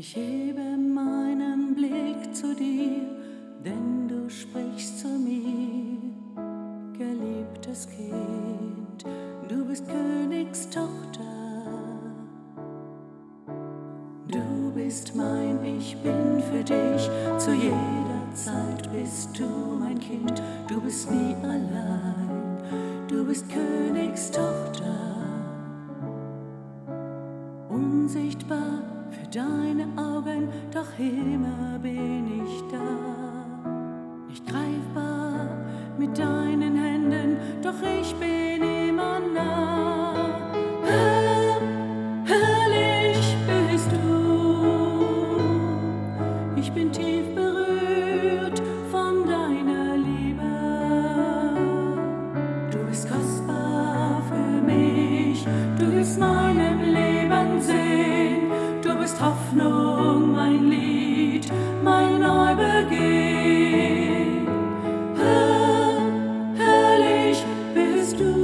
Ich hebe meinen Blick zu dir, denn du sprichst zu mir, geliebtes Kind, du bist Königstochter. Du bist mein, ich bin für dich, zu jeder Zeit bist du mein Kind, du bist nie allein, du bist Königstochter. Unsichtbar für deine Augen, doch immer bin ich da. Nicht greifbar mit deinen Händen, doch ich bin immer nah. Herr, herrlich bist du. Ich bin tief berührt von deiner Liebe. Du bist kostbar für mich, du Leben Sinn, Hoffnung, mein Lied, mein Neubeginn. Herr, herrlich bist du,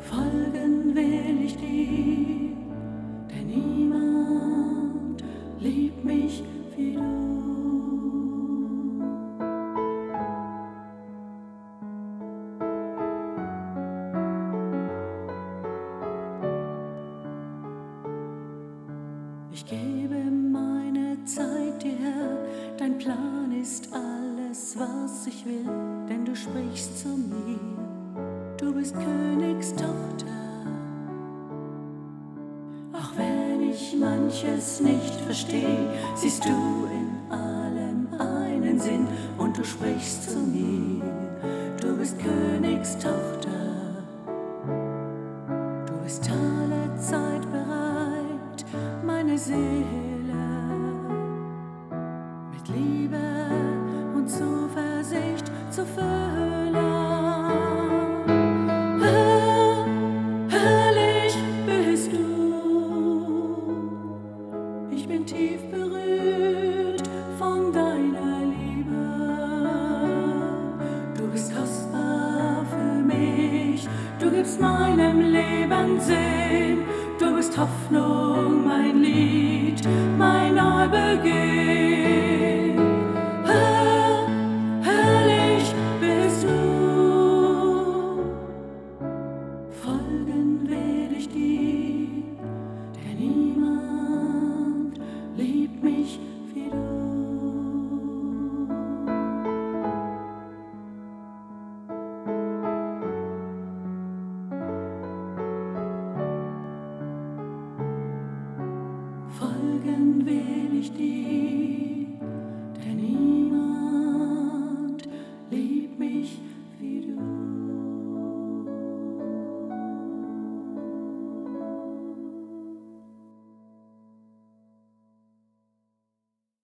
folgen will ich dir, denn niemand liebt mich wie du. Ich gebe meine Zeit dir, Herr, dein Plan ist alles, was ich will, denn du sprichst zu mir, du bist Königstochter. Auch wenn ich manches nicht verstehe, siehst du in allem einen Sinn und du sprichst zu mir, du bist Königstochter. Seele mit Liebe und Zuversicht zu füllen. Herr, herrlich bist du. Ich bin tief berührt von deiner Liebe. Du bist kostbar für mich, du gibst meinem Leben Sinn. Hoffnung, mein Lied, mein Neubeginn. Will ich dir,